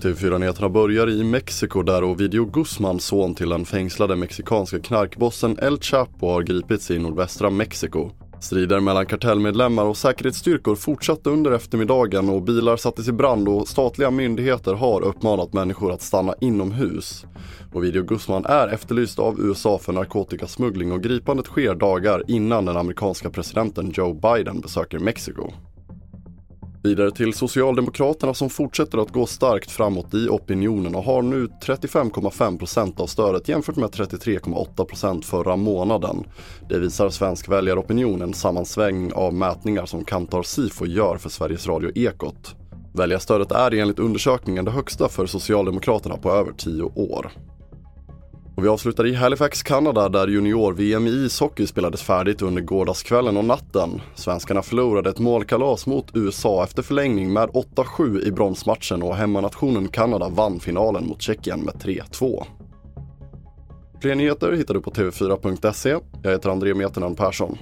TV4-nyheterna börjar i Mexiko där Ovidio Guzman, son till den fängslade mexikanska knarkbossen El Chapo, har gripits i nordvästra Mexiko. Strider mellan kartellmedlemmar och säkerhetsstyrkor fortsatte under eftermiddagen och bilar sattes i brand och statliga myndigheter har uppmanat människor att stanna inomhus. Ovidio Guzman är efterlyst av USA för narkotikasmuggling och gripandet sker dagar innan den amerikanska presidenten Joe Biden besöker Mexiko. Vidare till Socialdemokraterna som fortsätter att gå starkt framåt i opinionen och har nu 35,5% av stödet jämfört med 33,8% förra månaden. Det visar Svensk väljaropinion, en sammansvängning av mätningar som Kantar Sifo gör för Sveriges Radio Ekot. Väljarstödet är enligt undersökningen det högsta för Socialdemokraterna på över tio år. Och vi avslutar i Halifax, Kanada där junior-VM i ishockey spelades färdigt under gårdagskvällen och natten. Svenskarna förlorade ett målkalas mot USA efter förlängning med 8-7 i bronsmatchen och hemmanationen Kanada vann finalen mot Tjeckien med 3-2. Fler nyheter hittar du på tv4.se. Jag heter André Meternan Persson.